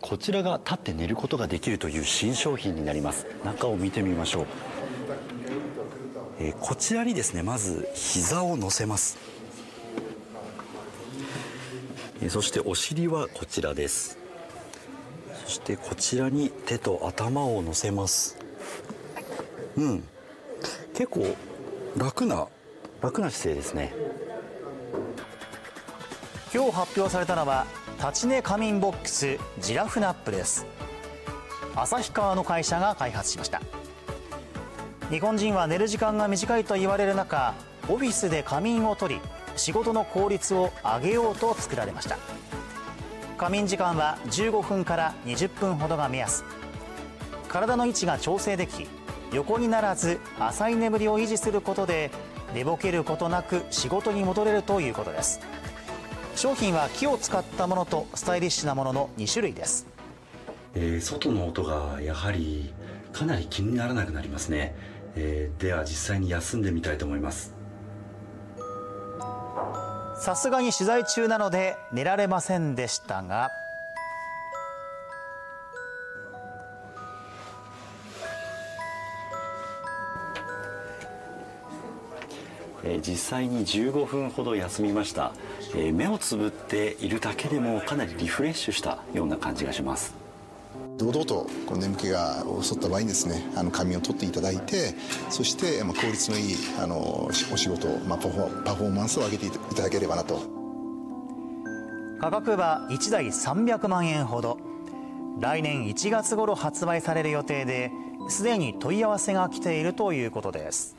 こちらが立って寝ることができるという新商品になります。中を見てみましょう。えーこちらにですねまず膝を乗せます。えーそしてお尻はこちらです。そしてこちらに手と頭を乗せます。うん。結構楽な楽な姿勢ですね。今日発表されたのは立ち寝仮眠ボックスジラフナップです。旭川の会社が開発しました。日本人は寝る時間が短いと言われる中オフィスで仮眠を取り仕事の効率を上げようと作られました。仮眠時間は15分から20分ほどが目安。体の位置が調整でき横にならず浅い眠りを維持することで寝ぼけることなく仕事に戻れるということです。商品は木を使ったものとスタイリッシュなものの2種類です。えー外の音がやはりかなり気にならなくなりますね、えーでは実際に休んでみたいと思います。さすがに取材中なので寝られませんでしたがえー実際に15分ほど休みました、えー目をつぶっているだけでもかなりリフレッシュしたような感じがします。堂々とこの眠気が襲った場合にですねあの仮眠を取っていただいてそしてまあ効率のいいあのしお仕事、まあ、パフォパフォーマンスを上げていただければなと。価格は1台300万円ほど。来年1月頃発売される予定ですでに問い合わせが来ているということです